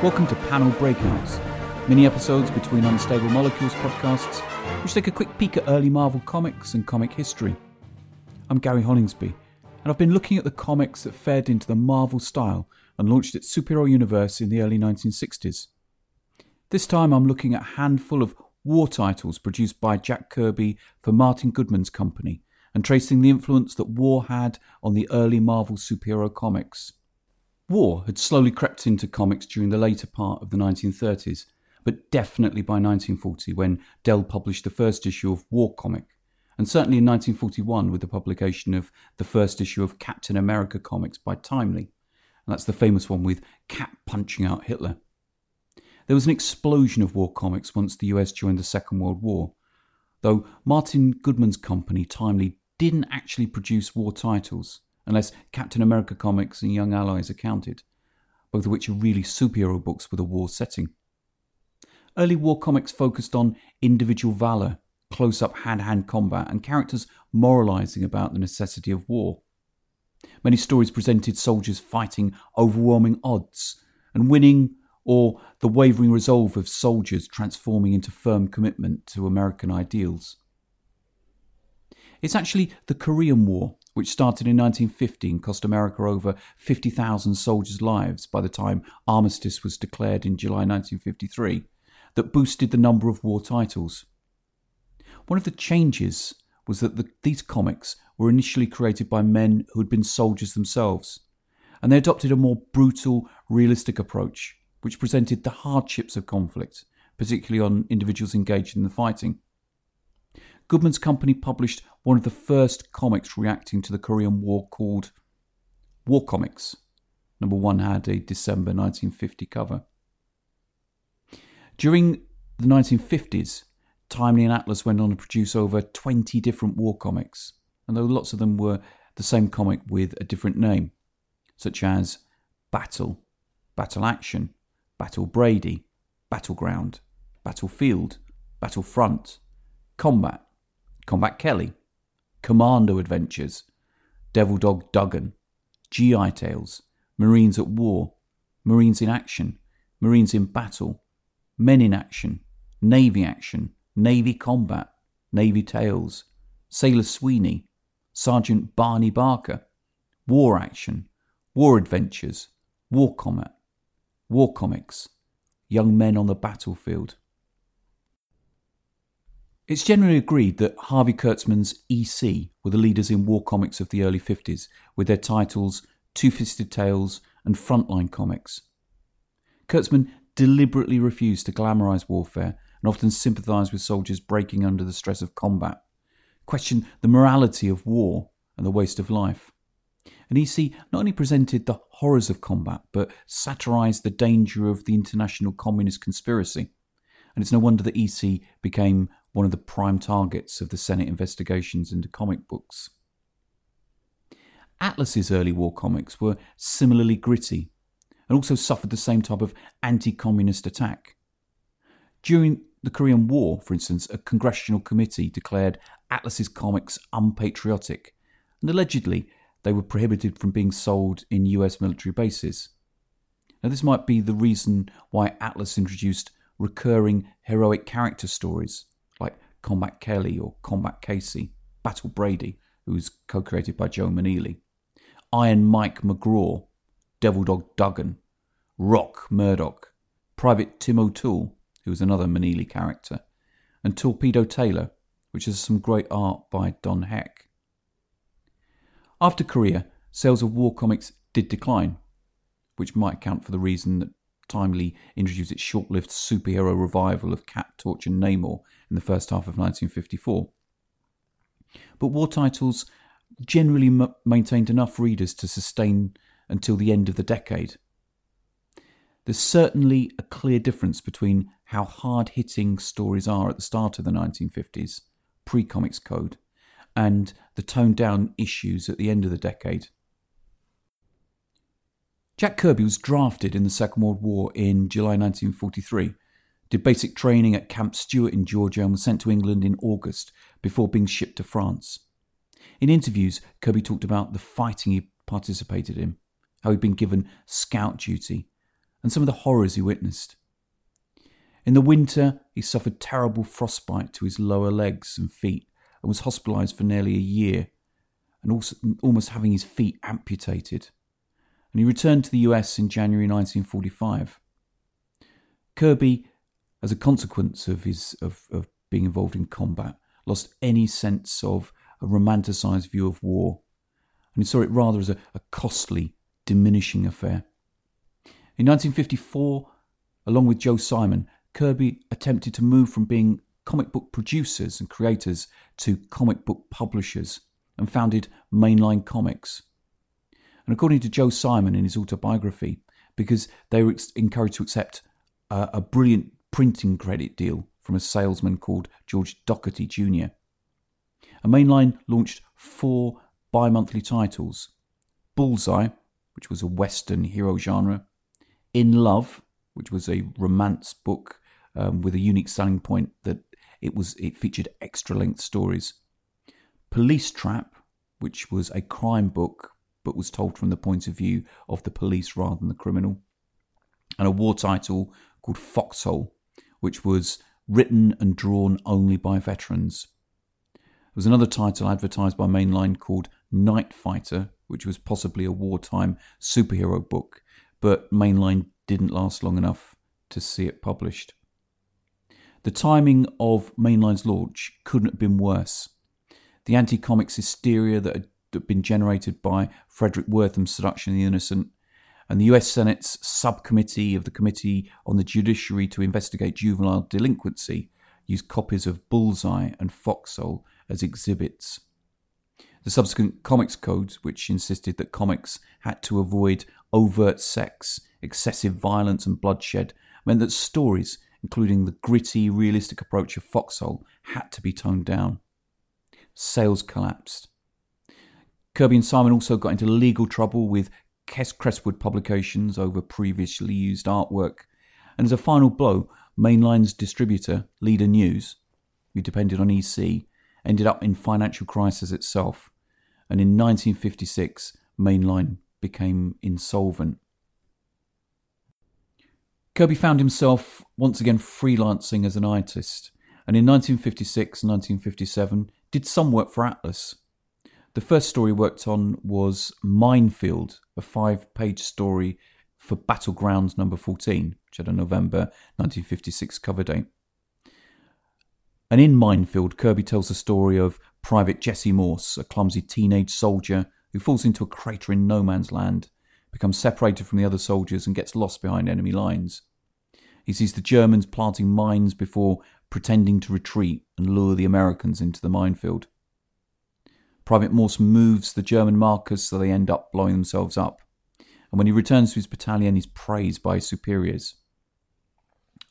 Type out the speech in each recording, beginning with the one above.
Welcome to Panel Breakouts, mini episodes between Unstable Molecules podcasts, which take a quick peek at early Marvel comics and comic history. I'm Gary Hollingsby, and I've been looking at the comics that fed into the Marvel style and launched its superhero universe in the early 1960s. This time I'm looking at a handful of war titles produced by Jack Kirby for Martin Goodman's company and tracing the influence that war had on the early Marvel superhero comics. War had slowly crept into comics during the later part of the 1930s, but definitely by 1940 when Dell published the first issue of War Comic, and certainly in 1941 with the publication of the first issue of Captain America comics by Timely. And that's the famous one with Cap punching out Hitler. There was an explosion of war comics once the US joined the Second World War, though Martin Goodman's company, Timely, didn't actually produce war titles unless Captain America comics and Young Allies are counted, both of which are really superhero books with a war setting. Early war comics focused on individual valour, close up hand to hand combat, and characters moralising about the necessity of war. Many stories presented soldiers fighting overwhelming odds and winning, or the wavering resolve of soldiers transforming into firm commitment to American ideals. It's actually the Korean War which started in 1915, and cost America over 50,000 soldiers' lives by the time armistice was declared in July 1953, that boosted the number of war titles. One of the changes was that the, these comics were initially created by men who had been soldiers themselves, and they adopted a more brutal, realistic approach, which presented the hardships of conflict, particularly on individuals engaged in the fighting. Goodman's company published one of the first comics reacting to the Korean War called War Comics. Number one had a December 1950 cover. During the 1950s, Timely and Atlas went on to produce over 20 different war comics, and though lots of them were the same comic with a different name, such as Battle, Battle Action, Battle Brady, Battleground, Battlefield, Battlefront, Combat, Combat Kelly, Commando Adventures, Devil Dog Duggan, GI Tales, Marines at War, Marines in Action, Marines in Battle, Men in Action, Navy Action, Navy Combat, Navy Tales, Sailor Sweeney, Sergeant Barney Barker, War Action, War Adventures, War Combat, War Comics, Young Men on the Battlefield. It's generally agreed that Harvey Kurtzman's EC were the leaders in war comics of the early 50s, with their titles Two Fisted Tales and Frontline Comics. Kurtzman deliberately refused to glamorize warfare and often sympathized with soldiers breaking under the stress of combat, questioned the morality of war and the waste of life. And EC not only presented the horrors of combat, but satirized the danger of the international communist conspiracy. And it's no wonder that EC became one of the prime targets of the Senate investigations into comic books. Atlas's early war comics were similarly gritty and also suffered the same type of anti communist attack. During the Korean War, for instance, a congressional committee declared Atlas's comics unpatriotic, and allegedly they were prohibited from being sold in US military bases. Now, this might be the reason why Atlas introduced recurring heroic character stories Combat Kelly or Combat Casey, Battle Brady, who was co created by Joe Maneely, Iron Mike McGraw, Devil Dog Duggan, Rock Murdoch, Private Tim O'Toole, who was another Maneely character, and Torpedo Taylor, which is some great art by Don Heck. After Korea, sales of war comics did decline, which might account for the reason that Timely introduced its short lived superhero revival of Cap, Torch, and Namor in the first half of 1954. But war titles generally m- maintained enough readers to sustain until the end of the decade. There's certainly a clear difference between how hard hitting stories are at the start of the 1950s, pre Comics Code, and the toned down issues at the end of the decade. Jack Kirby was drafted in the Second World War in July 1943, did basic training at Camp Stewart in Georgia, and was sent to England in August before being shipped to France. In interviews, Kirby talked about the fighting he participated in, how he'd been given scout duty, and some of the horrors he witnessed. In the winter, he suffered terrible frostbite to his lower legs and feet and was hospitalized for nearly a year and also almost having his feet amputated. And he returned to the US in January 1945. Kirby, as a consequence of his of, of being involved in combat, lost any sense of a romanticized view of war, and he saw it rather as a, a costly, diminishing affair. In 1954, along with Joe Simon, Kirby attempted to move from being comic book producers and creators to comic book publishers and founded Mainline Comics. And according to Joe Simon in his autobiography, because they were encouraged to accept a, a brilliant printing credit deal from a salesman called George Docherty Jr. A Mainline launched four bi monthly titles Bullseye, which was a Western hero genre, in Love, which was a romance book um, with a unique selling point that it was it featured extra length stories. Police Trap, which was a crime book but was told from the point of view of the police rather than the criminal. And a war title called Foxhole, which was written and drawn only by veterans. There was another title advertised by Mainline called Night Fighter, which was possibly a wartime superhero book but Mainline didn't last long enough to see it published. The timing of Mainline's launch couldn't have been worse. The anti comics hysteria that had been generated by Fredric Wertham's Seduction of the Innocent and the US Senate's subcommittee of the Committee on the Judiciary to investigate juvenile delinquency used copies of Bullseye and Foxhole as exhibits. The subsequent comics codes, which insisted that comics had to avoid overt sex, excessive violence, and bloodshed, meant that stories, including the gritty, realistic approach of Foxhole, had to be toned down. Sales collapsed. Kirby and Simon also got into legal trouble with Crestwood Publications over previously used artwork, and as a final blow, Mainline's distributor, Leader News, who depended on EC, ended up in financial crisis itself, and in 1956, Mainline became insolvent. Kirby found himself once again freelancing as an artist, and in 1956 and 1957 did some work for Atlas. The first story worked on was Minefield, a five page story for Battlegrounds number 14, which had a November 1956 cover date. And in Minefield, Kirby tells the story of Private Jesse Morse, a clumsy teenage soldier who falls into a crater in no man's land, becomes separated from the other soldiers, and gets lost behind enemy lines. He sees the Germans planting mines before pretending to retreat and lure the Americans into the minefield. Private Morse moves the German markers so they end up blowing themselves up. And when he returns to his battalion, he's praised by his superiors.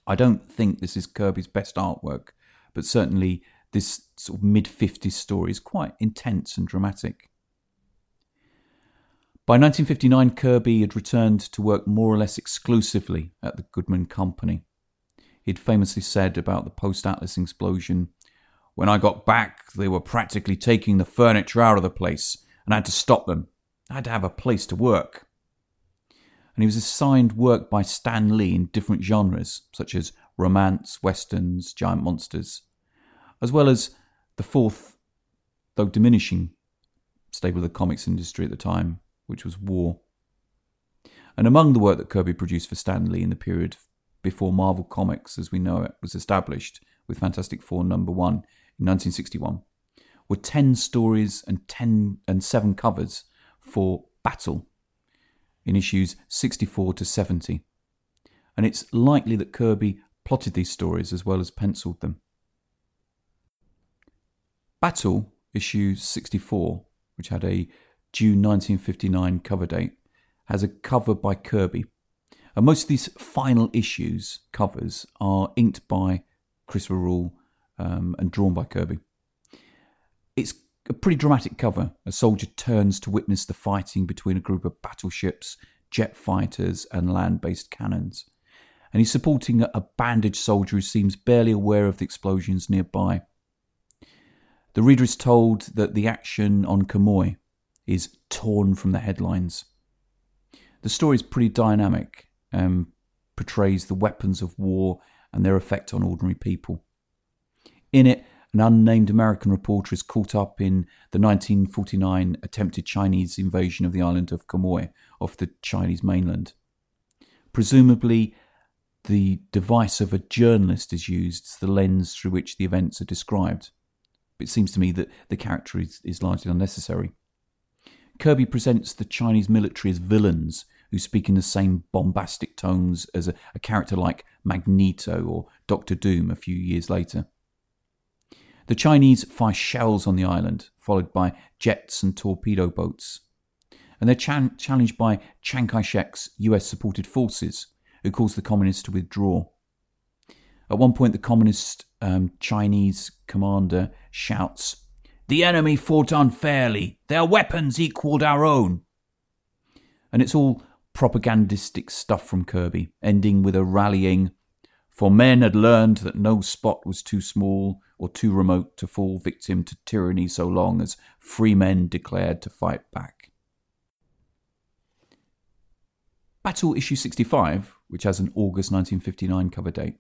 I don't think this is Kirby's best artwork, but certainly this sort of mid 50s story is quite intense and dramatic. By 1959, Kirby had returned to work more or less exclusively at the Goodman Company. He'd famously said about the post Atlas explosion When I got back, they were practically taking the furniture out of the place, and I had to stop them. I had to have a place to work. And he was assigned work by Stan Lee in different genres, such as romance, westerns, giant monsters as well as the fourth, though diminishing, stable of the comics industry at the time, which was war. And among the work that Kirby produced for Stan Lee in the period before Marvel Comics, as we know it, was established with Fantastic Four number one in 1961, were 10 stories and 10 and 7 covers for Battle in issues 64 to 70. And it's likely that Kirby plotted these stories as well as penciled them. Battle, issue 64, which had a June 1959 cover date, has a cover by Kirby. And most of these final issues covers are inked by Chris Rule um, and drawn by Kirby. It's a pretty dramatic cover. A soldier turns to witness the fighting between a group of battleships, jet fighters, and land based cannons. And he's supporting a bandaged soldier who seems barely aware of the explosions nearby. The reader is told that the action on Quemoy is torn from the headlines. The story is pretty dynamic, and portrays the weapons of war and their effect on ordinary people. In it, an unnamed American reporter is caught up in the 1949 attempted Chinese invasion of the island of Quemoy off the Chinese mainland. Presumably, the device of a journalist is used as the lens through which the events are described. It seems to me that the character is, is largely unnecessary. Kirby presents the Chinese military as villains who speak in the same bombastic tones as a, a character like Magneto or Doctor Doom a few years later. The Chinese fire shells on the island, followed by jets and torpedo boats. And they're challenged by Chiang Kai shek's US supported forces, who cause the communists to withdraw. At one point, the communist um, Chinese commander shouts, The enemy fought unfairly. Their weapons equalled our own. And it's all propagandistic stuff from Kirby, ending with a rallying, for men had learned that no spot was too small or too remote to fall victim to tyranny so long as free men declared to fight back. Battle Issue 65, which has an August 1959 cover date,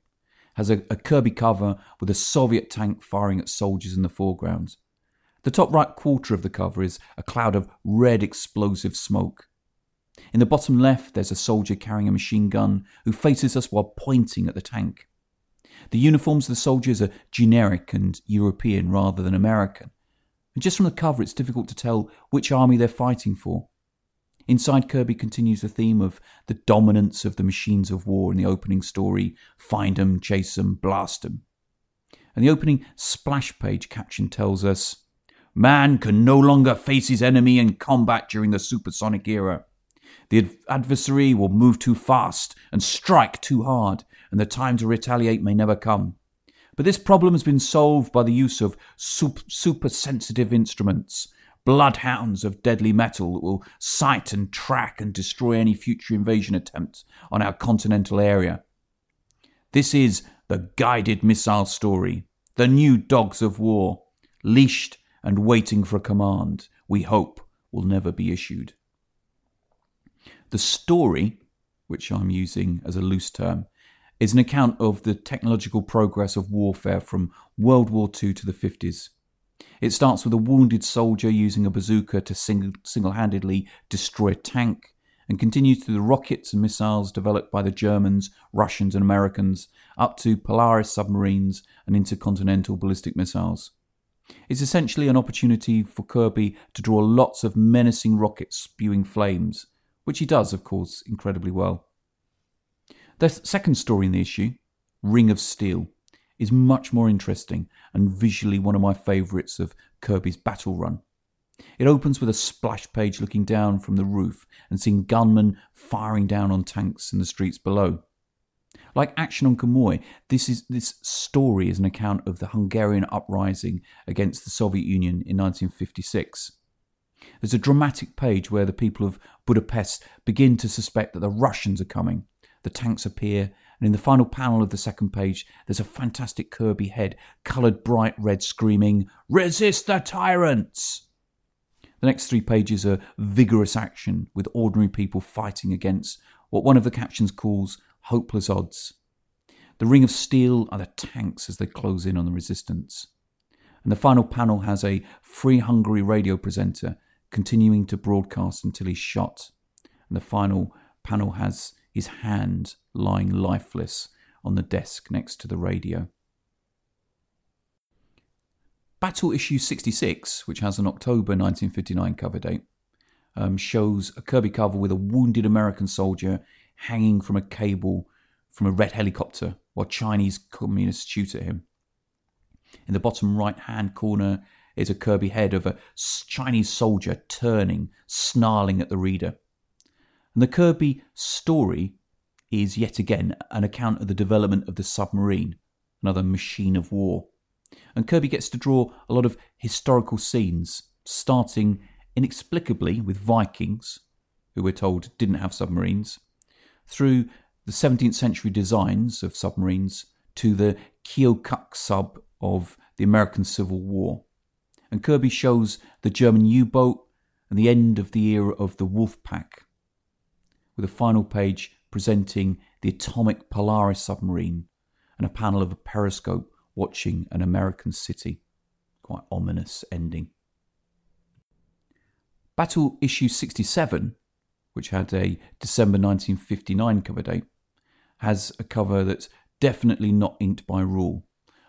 has a, a Kirby cover with a Soviet tank firing at soldiers in the foreground. The top right quarter of the cover is a cloud of red explosive smoke. In the bottom left, there's a soldier carrying a machine gun who faces us while pointing at the tank. The uniforms of the soldiers are generic and European rather than American. And just from the cover, it's difficult to tell which army they're fighting for. Inside Kirby continues the theme of the dominance of the machines of war in the opening story Find 'em, chase 'em, blast 'em. And the opening splash page caption tells us Man can no longer face his enemy in combat during the supersonic era. The adversary will move too fast and strike too hard, and the time to retaliate may never come. But this problem has been solved by the use of super sensitive instruments, bloodhounds of deadly metal that will sight and track and destroy any future invasion attempts on our continental area. This is the guided missile story, the new dogs of war, leashed and waiting for a command we hope will never be issued. The story, which I'm using as a loose term, is an account of the technological progress of warfare from World War II to the 50s. It starts with a wounded soldier using a bazooka to single handedly destroy a tank, and continues through the rockets and missiles developed by the Germans, Russians, and Americans, up to Polaris submarines and intercontinental ballistic missiles. It's essentially an opportunity for Kirby to draw lots of menacing rockets spewing flames, which he does, of course, incredibly well. The second story in the issue, Ring of Steel, is much more interesting and visually one of my favourites of Kirby's battle run. It opens with a splash page looking down from the roof and seeing gunmen firing down on tanks in the streets below. Like Action on Quemoy, this is this story is an account of the Hungarian uprising against the Soviet Union in 1956. There's a dramatic page where the people of Budapest begin to suspect that the Russians are coming. The tanks appear, and in the final panel of the second page, there's a fantastic Kirby head, coloured bright red, screaming, Resist the tyrants! The next three pages are vigorous action, with ordinary people fighting against what one of the captions calls hopeless odds. The ring of steel are the tanks as they close in on the resistance. And the final panel has a Free Hungary radio presenter continuing to broadcast until he's shot. And the final panel has his hand lying lifeless on the desk next to the radio. Battle Issue 66, which has an October 1959 cover date, um, shows a Kirby cover with a wounded American soldier hanging from a cable from a red helicopter while Chinese communists shoot at him. In the bottom right hand corner is a Kirby head of a Chinese soldier turning, snarling at the reader. And the Kirby story is yet again an account of the development of the submarine, another machine of war. And Kirby gets to draw a lot of historical scenes, starting inexplicably with Vikings, who we're told didn't have submarines, through the 17th century designs of submarines to the Keokuk sub of the American Civil War and Kirby shows the German U boat and the end of the era of the Wolf Pack, with a final page presenting the atomic Polaris submarine and a panel of a periscope watching an American city. Quite ominous ending. Battle Issue 67, which had a December 1959 cover date, has a cover that's definitely not inked by rule.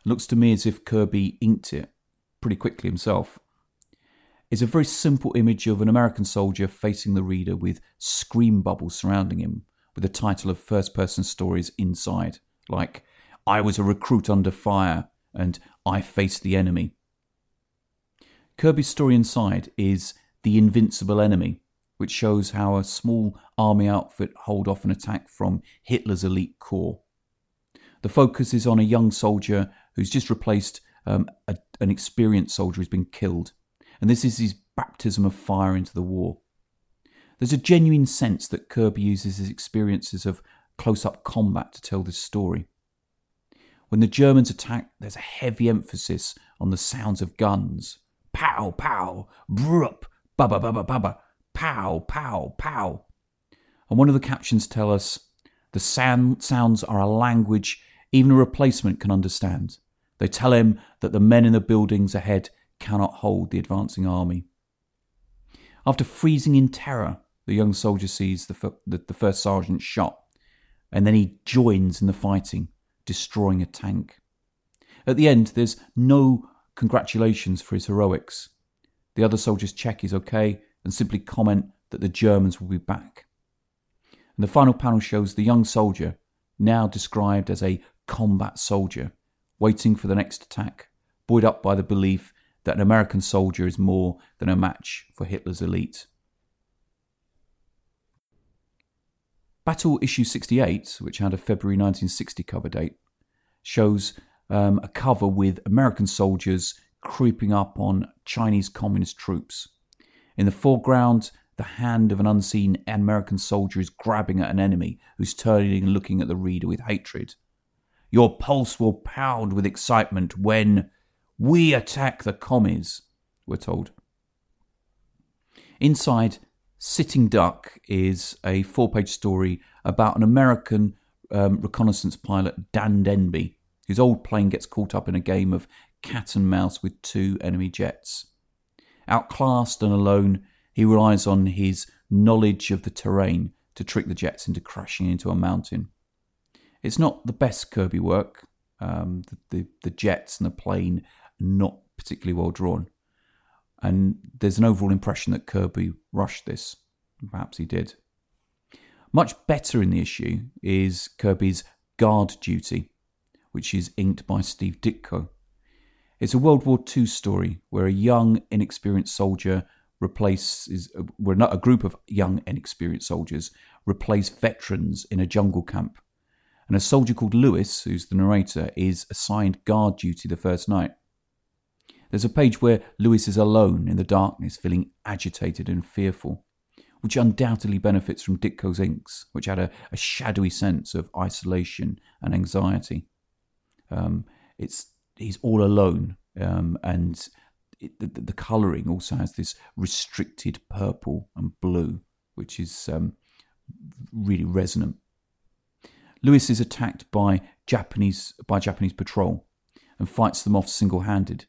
Looks to me as if Kirby inked it pretty quickly himself. It's a very simple image of an American soldier facing the reader with scream bubbles surrounding him, with the title of first person stories inside, like I was a recruit under fire and I faced the enemy. Kirby's story inside is The Invincible Enemy, which shows how a small army outfit hold off an attack from Hitler's elite corps. The focus is on a young soldier who's just replaced um, a, an experienced soldier who's been killed, and this is his baptism of fire into the war. There's a genuine sense that Kirby uses his experiences of close up combat to tell this story. When the Germans attack, there's a heavy emphasis on the sounds of guns. Pow, pow, brup, baba, baba, baba, pow, pow, pow. And one of the captions tell us the sound, sounds are a language even a replacement can understand. They tell him that the men in the buildings ahead cannot hold the advancing army. After freezing in terror, the young soldier sees the, the, the first sergeant shot, and then he joins in the fighting, destroying a tank. At the end, there's no congratulations for his heroics. The other soldiers check he's okay and simply comment that the Germans will be back. And the final panel shows the young soldier, now described as a combat soldier, waiting for the next attack, buoyed up by the belief that an American soldier is more than a match for Hitler's elite. Battle Issue 68, which had a February 1960 cover date, shows um, a cover with American soldiers creeping up on Chinese communist troops. In the foreground, the hand of an unseen American soldier is grabbing at an enemy who's turning and looking at the reader with hatred. Your pulse will pound with excitement when we attack the commies, we're told. Inside, Sitting Duck is a four page story about an American um, reconnaissance pilot, Dan Denby, whose old plane gets caught up in a game of cat and mouse with two enemy jets. Outclassed and alone, he relies on his knowledge of the terrain to trick the jets into crashing into a mountain. It's not the best Kirby work. Um, the, the, the jets and the plane not particularly well drawn, and there's an overall impression that Kirby rushed this. Perhaps he did. Much better in the issue is Kirby's Guard Duty, which is inked by Steve Ditko. It's a World War II story where a young, inexperienced soldier replaces, where a group of young, inexperienced soldiers replace veterans in a jungle camp and a soldier called Lewis, who's the narrator, is assigned guard duty the first night. There's a page where Lewis is alone in the darkness, feeling agitated and fearful, which undoubtedly benefits from Ditko's inks, which had a, a shadowy sense of isolation and anxiety. Um, it's he's all alone, um, and it, the, the colouring also has this restricted purple and blue, which is um, really resonant Lewis is attacked by Japanese by Japanese patrol and fights them off single-handed.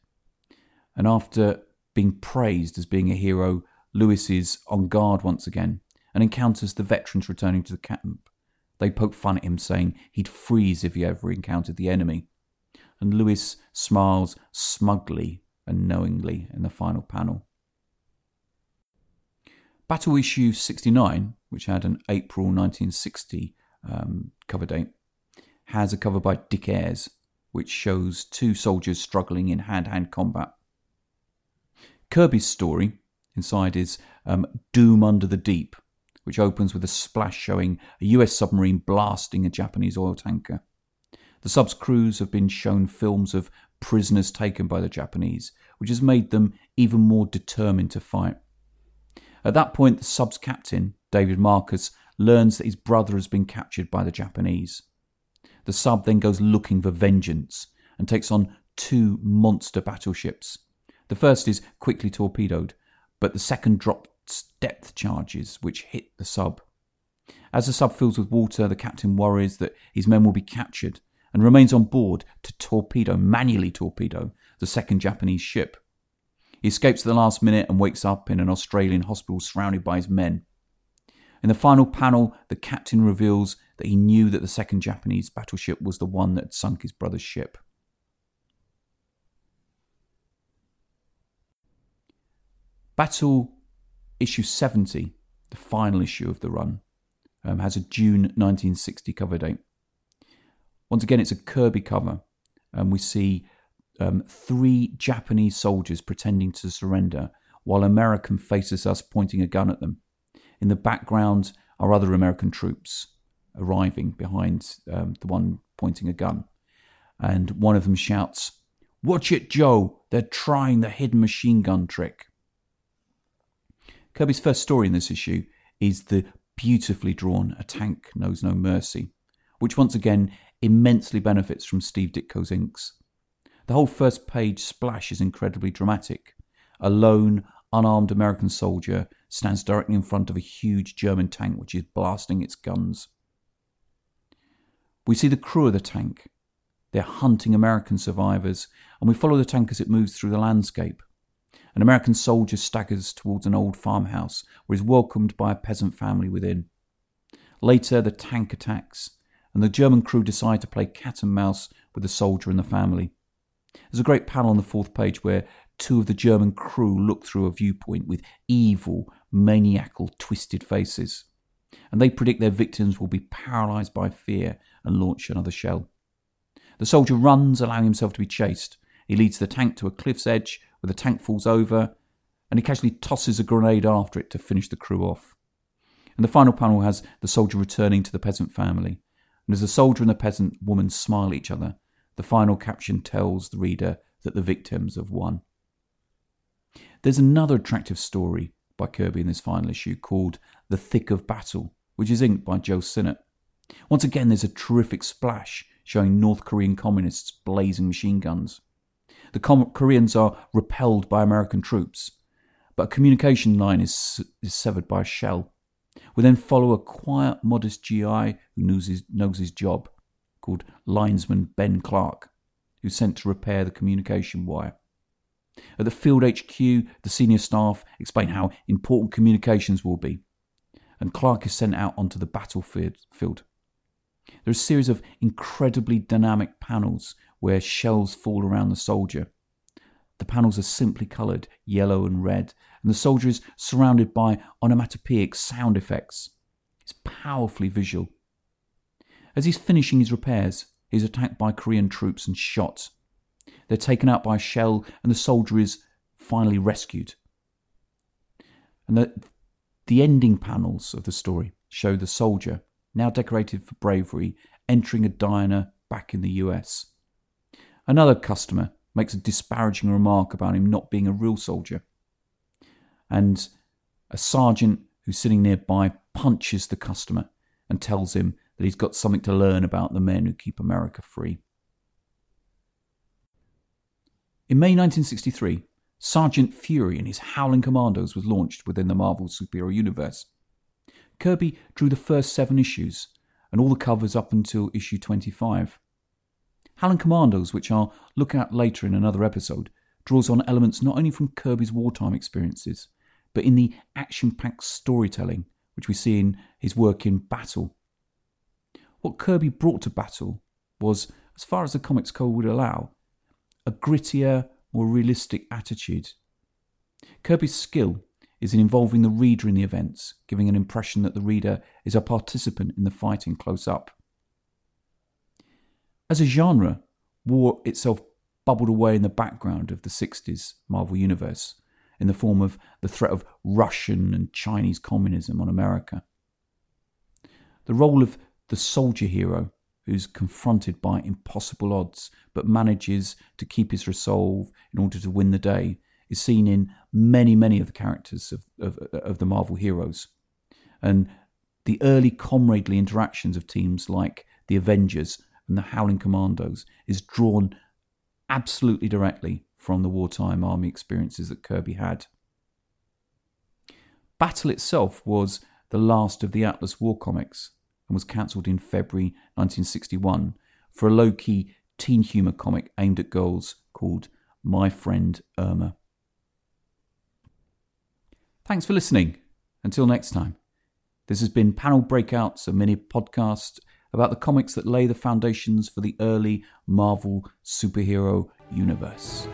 And after being praised as being a hero, Lewis is on guard once again and encounters the veterans returning to the camp. They poke fun at him, saying he'd freeze if he ever encountered the enemy. And Lewis smiles smugly and knowingly in the final panel. Battle Issue 69, which had an April 1960 um, cover date, has a cover by Dick Ayers, which shows two soldiers struggling in hand to hand combat. Kirby's story inside is um, Doom Under the Deep, which opens with a splash showing a US submarine blasting a Japanese oil tanker. The sub's crews have been shown films of prisoners taken by the Japanese, which has made them even more determined to fight. At that point, the sub's captain, David Marcus, learns that his brother has been captured by the Japanese. The sub then goes looking for vengeance and takes on two monster battleships. The first is quickly torpedoed, but the second drops depth charges which hit the sub. As the sub fills with water, the captain worries that his men will be captured and remains on board to torpedo, manually torpedo, the second Japanese ship. He escapes at the last minute and wakes up in an Australian hospital surrounded by his men. In the final panel, the captain reveals that he knew that the second Japanese battleship was the one that had sunk his brother's ship. Battle issue 70, the final issue of the run, um, has a June 1960 cover date. Once again, it's a Kirby cover, and we see um, three Japanese soldiers pretending to surrender while American faces us pointing a gun at them. In the background are other American troops arriving behind um, the one pointing a gun. And one of them shouts, Watch it, Joe! They're trying the hidden machine gun trick. Kirby's first story in this issue is the beautifully drawn A Tank Knows No Mercy, which once again immensely benefits from Steve Ditko's inks. The whole first page splash is incredibly dramatic. A lone, unarmed American soldier stands directly in front of a huge German tank which is blasting its guns. We see the crew of the tank. They're hunting American survivors, and we follow the tank as it moves through the landscape. An American soldier staggers towards an old farmhouse where he's welcomed by a peasant family within. Later, the tank attacks, and the German crew decide to play cat and mouse with the soldier and the family. There's a great panel on the fourth page where two of the German crew look through a viewpoint with evil, maniacal, twisted faces. And they predict their victims will be paralyzed by fear and launch another shell. The soldier runs, allowing himself to be chased. He leads the tank to a cliff's edge where the tank falls over, and he casually tosses a grenade after it to finish the crew off. And the final panel has the soldier returning to the peasant family. And as the soldier and the peasant woman smile at each other, the final caption tells the reader that the victims have won. There's another attractive story by Kirby in this final issue called The Thick of Battle, which is inked by Joe Sinnott. Once again, there's a terrific splash showing North Korean communists blazing machine guns. The Com- Koreans are repelled by American troops, but a communication line is, is severed by a shell. We then follow a quiet, modest GI who knows his, knows his job, called linesman Ben Clark, who's sent to repair the communication wire. At the field HQ, the senior staff explain how important communications will be, and Clark is sent out onto the battlefield. There are a series of incredibly dynamic panels where shells fall around the soldier. The panels are simply coloured yellow and red, and the soldier is surrounded by onomatopoeic sound effects. It's powerfully visual. As he's finishing his repairs, he's attacked by Korean troops and shot. They're taken out by a shell, and the soldier is finally rescued. And the, the ending panels of the story show the soldier, now decorated for bravery, entering a diner back in the US. Another customer makes a disparaging remark about him not being a real soldier. And a sergeant who's sitting nearby punches the customer and tells him that he's got something to learn about the men who keep America free. In May 1963, Sergeant Fury and his Howling Commandos was launched within the Marvel superhero universe. Kirby drew the first seven issues and all the covers up until issue 25. Howling Commandos, which I'll look at later in another episode, draws on elements not only from Kirby's wartime experiences, but in the action packed storytelling which we see in his work in Battle. What Kirby brought to Battle was, as far as the comics code would allow, a grittier, more realistic attitude. Kirby's skill is in involving the reader in the events, giving an impression that the reader is a participant in the fighting close up. As a genre, war itself bubbled away in the background of the 60s Marvel Universe in the form of the threat of Russian and Chinese communism on America. The role of the soldier hero who's confronted by impossible odds but manages to keep his resolve in order to win the day is seen in many, many of the characters of, of, of the Marvel heroes. And the early comradely interactions of teams like the Avengers and the Howling Commandos is drawn absolutely directly from the wartime army experiences that Kirby had. Battle itself was the last of the Atlas War comics and was cancelled in February 1961 for a low key teen humour comic aimed at girls called My Friend Irma. Thanks for listening. Until next time, this has been Panel Breakouts, a mini podcast about the comics that lay the foundations for the early Marvel superhero universe.